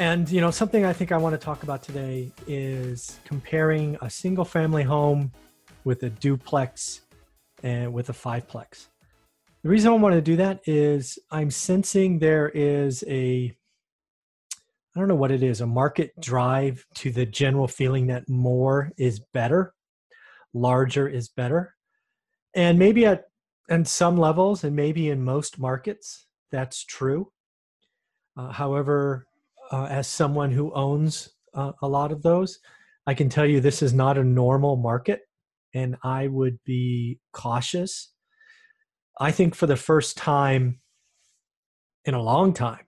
And, you know, something I think I want to talk about today is comparing a single family home with a duplex and with a fiveplex. The reason I want to do that is I'm sensing there is a, I don't know what it is, a market drive to the general feeling that more is better, larger is better. And maybe at and some levels and maybe in most markets that's true uh, however uh, as someone who owns uh, a lot of those i can tell you this is not a normal market and i would be cautious. I think for the first time in a long time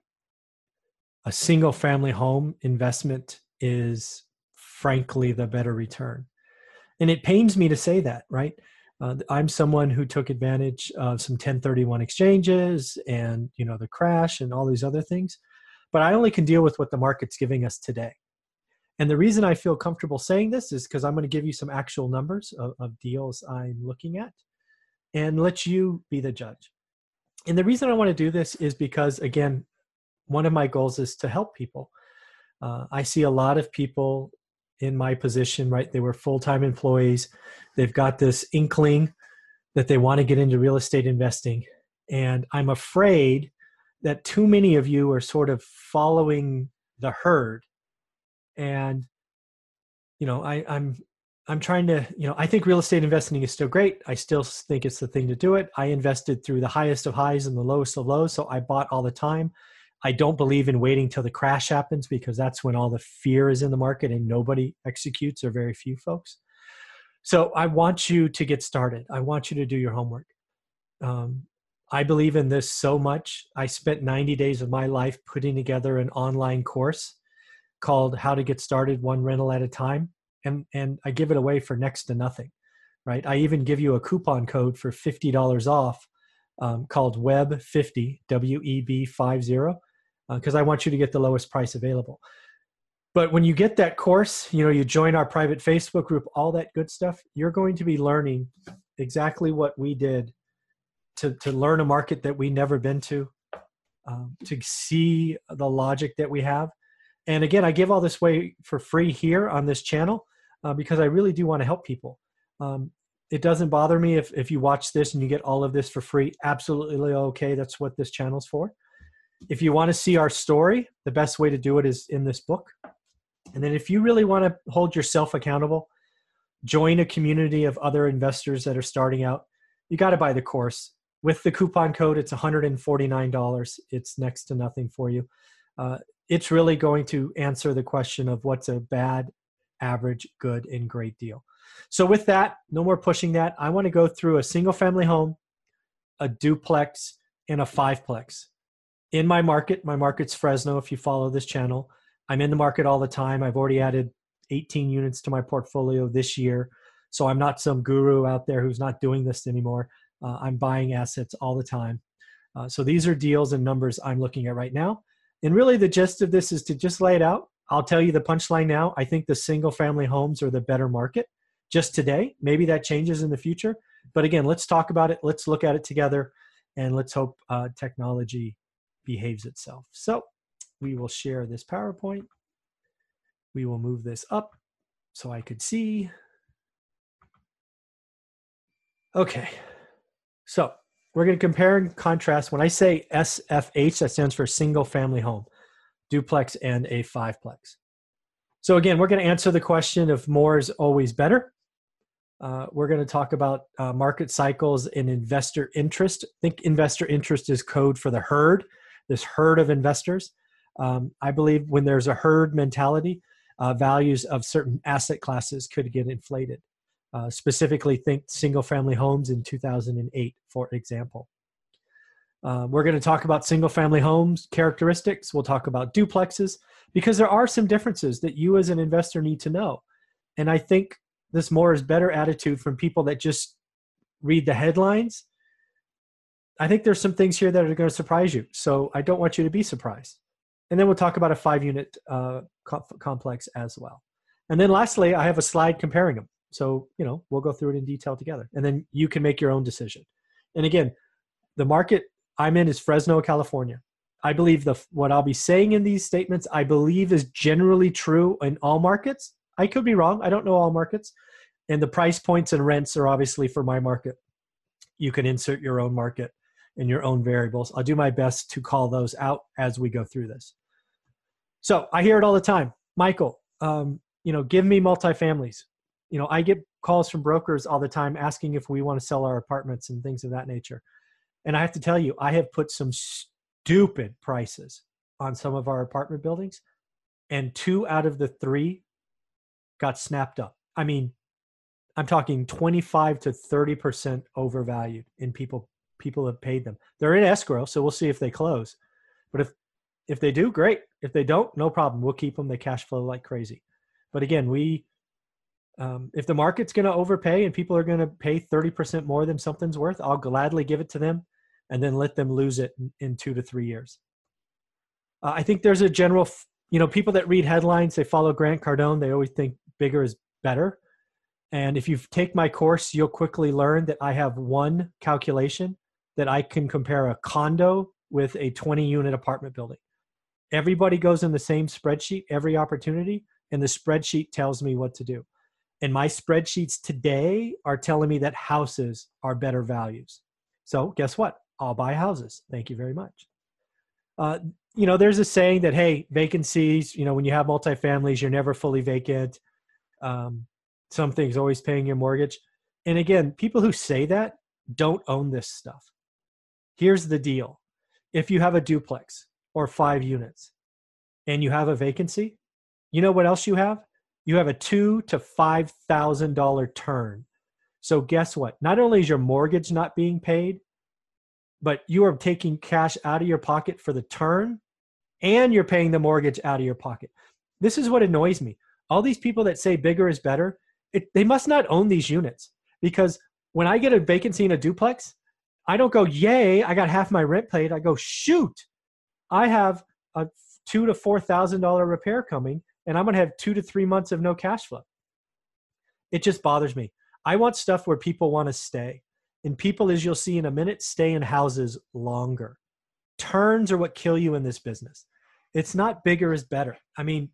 a single family home investment is frankly the better return. And it pains me to say that right? Uh, I'm someone who took advantage of some 1031 exchanges and you know the crash and all these other things, but I only can deal with what the market's giving us today. And the reason I feel comfortable saying this is because I'm going to give you some actual numbers of, of deals I'm looking at, and let you be the judge. And the reason I want to do this is because again, one of my goals is to help people. Uh, I see a lot of people in my position, right? They were full time employees. They've got this inkling that they want to get into real estate investing. And I'm afraid that too many of you are sort of following the herd. And, you know, I, I'm I'm trying to, you know, I think real estate investing is still great. I still think it's the thing to do it. I invested through the highest of highs and the lowest of lows, so I bought all the time. I don't believe in waiting till the crash happens because that's when all the fear is in the market and nobody executes or very few folks. So I want you to get started. I want you to do your homework. Um, I believe in this so much. I spent 90 days of my life putting together an online course called How to Get Started One Rental at a Time. And, and I give it away for next to nothing, right? I even give you a coupon code for $50 off um, called WEB50, W E B 50 because uh, I want you to get the lowest price available. But when you get that course, you know, you join our private Facebook group, all that good stuff, you're going to be learning exactly what we did to, to learn a market that we never been to, um, to see the logic that we have. And again, I give all this way for free here on this channel uh, because I really do want to help people. Um, it doesn't bother me if, if you watch this and you get all of this for free. Absolutely okay. That's what this channel's for if you want to see our story, the best way to do it is in this book. And then if you really want to hold yourself accountable, join a community of other investors that are starting out. You got to buy the course. With the coupon code, it's $149. It's next to nothing for you. Uh, it's really going to answer the question of what's a bad, average, good, and great deal. So, with that, no more pushing that. I want to go through a single family home, a duplex, and a fiveplex in my market. My market's Fresno. If you follow this channel, I'm in the market all the time. I've already added 18 units to my portfolio this year. So I'm not some guru out there who's not doing this anymore. Uh, I'm buying assets all the time. Uh, so these are deals and numbers I'm looking at right now. And really, the gist of this is to just lay it out. I'll tell you the punchline now. I think the single family homes are the better market just today. Maybe that changes in the future. But again, let's talk about it. Let's look at it together. And let's hope uh, technology behaves itself. So we will share this PowerPoint. We will move this up so I could see. Okay, so we're going to compare and contrast. When I say SFH, that stands for single family home. duplex, and a fiveplex. So again, we're going to answer the question if more is always better. Uh, we're going to talk about uh, market cycles and investor interest. Think investor interest is code for the herd, this herd of investors. Um, I believe when there's a herd mentality, uh, values of certain asset classes could get inflated. Uh, specifically, think single family homes in 2008, for example. Uh, we're going to talk about single family homes characteristics. We'll talk about duplexes because there are some differences that you as an investor need to know. And I think this more is better attitude from people that just read the headlines. I think there's some things here that are going to surprise you. So I don't want you to be surprised. And then we'll talk about a five unit uh, complex as well. And then lastly, I have a slide comparing them. So, you know, we'll go through it in detail together. And then you can make your own decision. And again, the market I'm in is Fresno, California. I believe the what I'll be saying in these statements, I believe is generally true in all markets. I could be wrong. I don't know all markets. And the price points and rents are obviously for my market. You can insert your own market and your own variables. I'll do my best to call those out as we go through this. So I hear it all the time. Michael, um, you know, give me multifamilies. You know, I get calls from brokers all the time asking if we want to sell our apartments and things of that nature. And I have to tell you, I have put some stupid prices on some of our apartment buildings, and two out of the three got snapped up. I mean, I'm talking 25 to 30% overvalued in people people have paid them. They're in escrow, so we'll see if they close. But if if they do, great. If they don't, no problem. We'll keep them. They cash flow like crazy. But again, we um, if the market's going to overpay and people are going to pay 30% more than something's worth, I'll gladly give it to them and then let them lose it in, in two to three years. Uh, I think there's a general, you know, people that read headlines, they follow Grant Cardone, they always think bigger is better. And if you take my course, you'll quickly learn that I have one calculation that I can compare a condo with a 20 unit apartment building. Everybody goes in the same spreadsheet every opportunity, and the spreadsheet tells me what to do. And my spreadsheets today are telling me that houses are better values. So, guess what? I'll buy houses. Thank you very much. Uh, you know, there's a saying that, hey, vacancies, you know, when you have multifamilies, you're never fully vacant. Um, something's always paying your mortgage. And again, people who say that don't own this stuff. Here's the deal if you have a duplex or five units and you have a vacancy, you know what else you have? You have a two to five thousand dollar turn. So guess what? Not only is your mortgage not being paid, but you are taking cash out of your pocket for the turn and you're paying the mortgage out of your pocket. This is what annoys me. All these people that say bigger is better, it, they must not own these units because when I get a vacancy in a duplex, I don't go, yay, I got half my rent paid. I go, shoot, I have a two to four thousand dollar repair coming, and I'm gonna have two to three months of no cash flow. It just bothers me. I want stuff where people want to stay. And people, as you'll see in a minute, stay in houses longer. Turns are what kill you in this business. It's not bigger is better. I mean,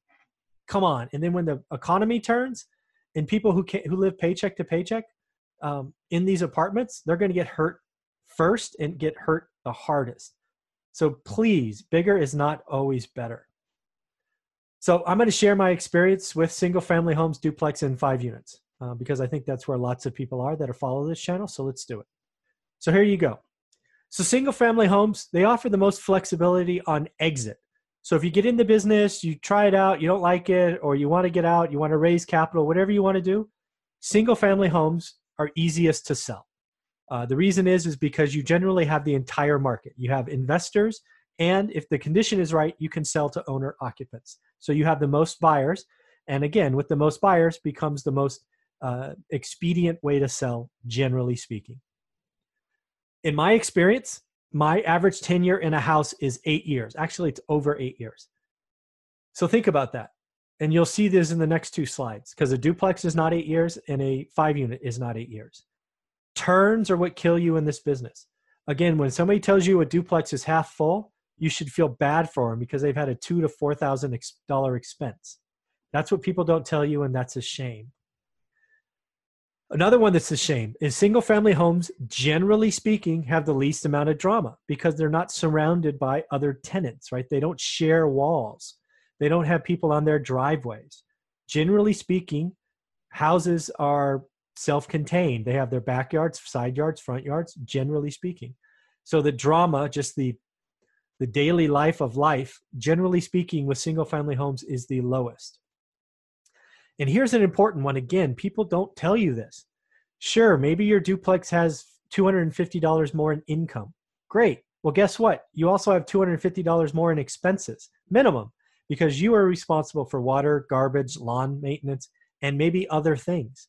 come on. And then when the economy turns, and people who can, who live paycheck to paycheck um, in these apartments, they're going to get hurt first and get hurt the hardest. So please, bigger is not always better. So I'm going to share my experience with single family homes, duplex, and five units uh, because I think that's where lots of people are that are follow this channel. So let's do it. So here you go. So single family homes, they offer the most flexibility on exit. So if you get in the business, you try it out, you don't like it, or you want to get out, you want to raise capital, whatever you want to do, single family homes are easiest to sell. Uh, the reason is is because you generally have the entire market. You have investors, and if the condition is right, you can sell to owner occupants. So you have the most buyers, and again, with the most buyers becomes the most uh, expedient way to sell, generally speaking. In my experience, my average tenure in a house is eight years. Actually, it's over eight years. So think about that. And you'll see this in the next two slides because a duplex is not eight years and a five unit is not eight years. Turns are what kill you in this business. Again, when somebody tells you a duplex is half full, you should feel bad for them because they've had a two to four thousand dollar expense. That's what people don't tell you, and that's a shame. Another one that's a shame is single family homes, generally speaking, have the least amount of drama because they're not surrounded by other tenants, right? They don't share walls, they don't have people on their driveways. Generally speaking, houses are self contained. They have their backyards, side yards, front yards, generally speaking. So the drama, just the the daily life of life, generally speaking, with single family homes is the lowest. And here's an important one again people don't tell you this. Sure, maybe your duplex has $250 more in income. Great. Well, guess what? You also have $250 more in expenses, minimum, because you are responsible for water, garbage, lawn maintenance, and maybe other things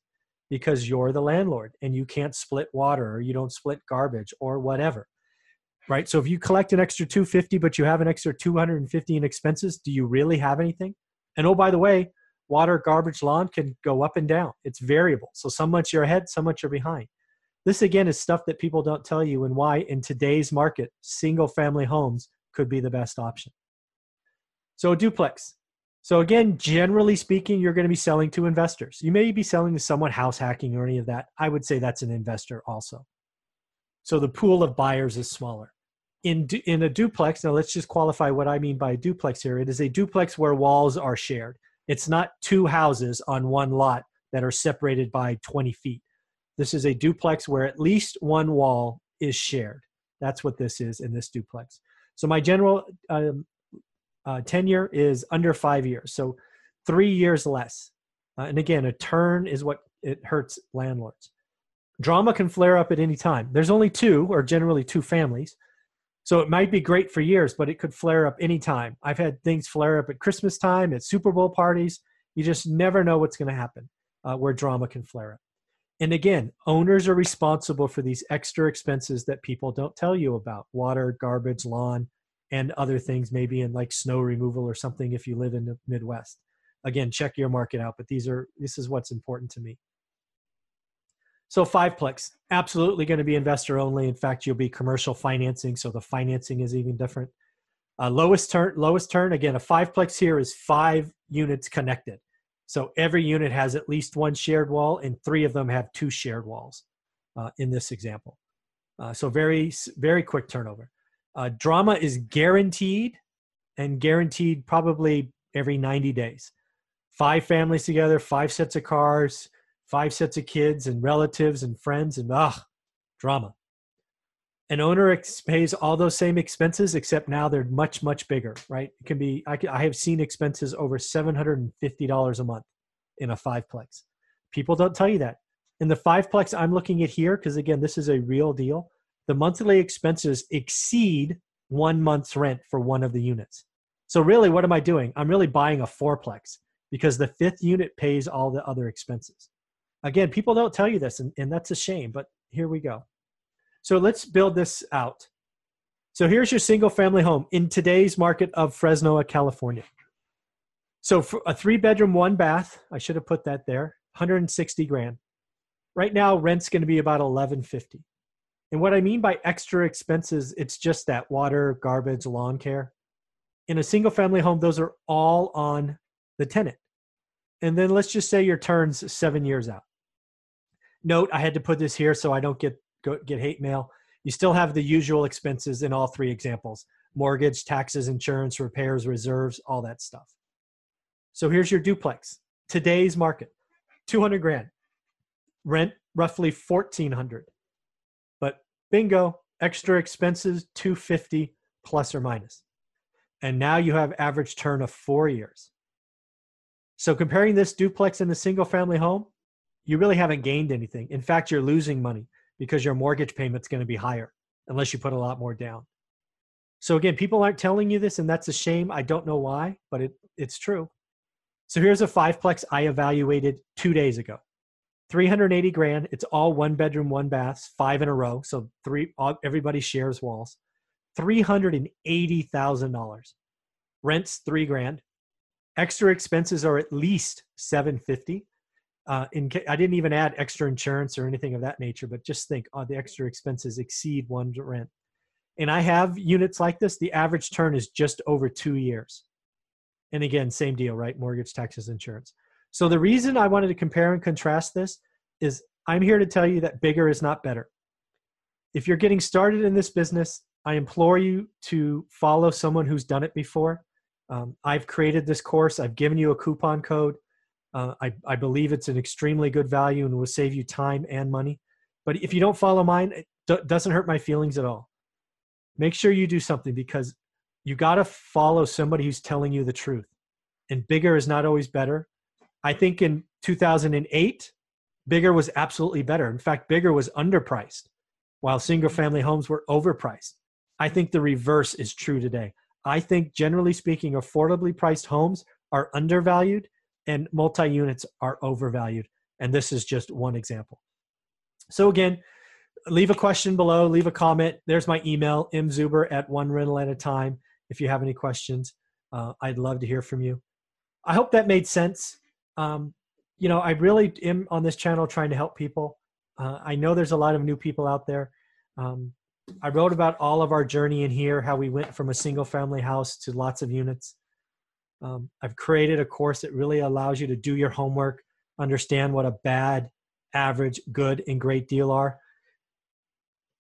because you're the landlord and you can't split water or you don't split garbage or whatever. Right? So if you collect an extra 250 but you have an extra 250 in expenses, do you really have anything? And oh by the way, water, garbage, lawn can go up and down. It's variable. So some months you're ahead, some months you're behind. This again is stuff that people don't tell you and why in today's market, single family homes could be the best option. So a duplex. So again, generally speaking, you're going to be selling to investors. You may be selling to someone house hacking or any of that. I would say that's an investor also. So the pool of buyers is smaller. In in a duplex, now let's just qualify what I mean by a duplex here. It is a duplex where walls are shared. It's not two houses on one lot that are separated by 20 feet. This is a duplex where at least one wall is shared. That's what this is in this duplex. So my general um, uh, tenure is under five years, so three years less. Uh, and again, a turn is what it hurts landlords. Drama can flare up at any time. There's only two, or generally two families. So it might be great for years, but it could flare up anytime. I've had things flare up at Christmas time, at Super Bowl parties. You just never know what's going to happen uh, where drama can flare up. And again, owners are responsible for these extra expenses that people don't tell you about water, garbage, lawn, and other things, maybe in like snow removal or something if you live in the Midwest. Again, check your market out, but these are this is what's important to me. So fiveplex, absolutely going to be investor only. In fact, you'll be commercial financing, so the financing is even different. Uh, lowest turn, lowest turn. Again, a fiveplex here is five units connected. So every unit has at least one shared wall, and three of them have two shared walls. Uh, in this example, uh, so very very quick turnover. Uh, drama is guaranteed, and guaranteed probably every 90 days. Five families together, five sets of cars five sets of kids and relatives and friends and ah, drama. An owner ex- pays all those same expenses, except now they're much, much bigger, right? It can be, I, can, I have seen expenses over $750 a month in a fiveplex. People don't tell you that. In the fiveplex I'm looking at here, because again, this is a real deal, the monthly expenses exceed one month's rent for one of the units. So, really, what am I doing? I'm really buying a fourplex because the fifth unit pays all the other expenses. Again, people don't tell you this, and, and that's a shame, but here we go. So let's build this out. So here's your single family home in today's market of Fresno, California. So for a three bedroom, one bath, I should have put that there, 160 grand. Right now, rent's going to be about 1150. And what I mean by extra expenses, it's just that water, garbage, lawn care. In a single family home, those are all on the tenant. And then let's just say your turn's seven years out note i had to put this here so i don't get go, get hate mail. You still have the usual expenses in all three examples mortgage taxes insurance repairs reserves all that stuff. So here's your duplex. Today's market 200 grand. Rent roughly 1400 but bingo extra expenses 250 plus or minus. And now you have average turn of four years. So comparing this duplex and the single family home you really haven't gained anything. In fact, you're losing money because your mortgage payment's going to be higher unless you put a lot more down. So again, people aren't telling you this, and that's a shame. I don't know why, but it, it's true. So here's a fiveplex I evaluated two days ago. 380 grand. It's all one bedroom, one bath, five in a row. So three, all, everybody shares walls. $380,000. Rents three grand. Extra expenses are at least 750 uh, in I didn't even add extra insurance or anything of that nature, but just think oh, the extra expenses exceed one rent. And I have units like this. The average turn is just over two years. And again, same deal, right? Mortgage, taxes, insurance. So the reason I wanted to compare and contrast this is I'm here to tell you that bigger is not better. If you're getting started in this business, I implore you to follow someone who's done it before. Um, I've created this course, I've given you a coupon code. Uh, I, I believe it's an extremely good value and will save you time and money. But if you don't follow mine, it do- doesn't hurt my feelings at all. Make sure you do something because you got to follow somebody who's telling you the truth. And bigger is not always better. I think in 2008, bigger was absolutely better. In fact, bigger was underpriced while single family homes were overpriced. I think the reverse is true today. I think, generally speaking, affordably priced homes are undervalued and multi units are overvalued. And this is just one example. So, again, leave a question below, leave a comment. There's my email, mzuber at one rental at a time. If you have any questions, uh, I'd love to hear from you. I hope that made sense. Um, you know, I really am on this channel trying to help people. Uh, I know there's a lot of new people out there. Um, I wrote about all of our journey in here, how we went from a single family house to lots of units. Um, I've created a course that really allows you to do your homework, understand what a bad, average, good, and great deal are.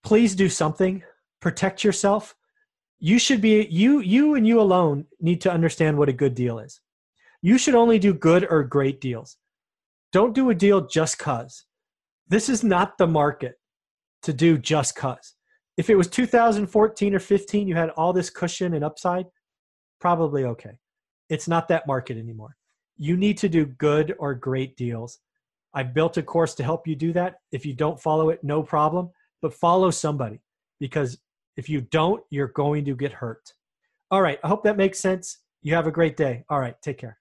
Please do something. Protect yourself. You should be you you and you alone need to understand what a good deal is. You should only do good or great deals. Don't do a deal just cuz. This is not the market to do just cuz. If it was 2014 or 15, you had all this cushion and upside, probably okay. It's not that market anymore. You need to do good or great deals. I've built a course to help you do that. If you don't follow it, no problem, but follow somebody because if you don't, you're going to get hurt. All right. I hope that makes sense. You have a great day. All right. Take care.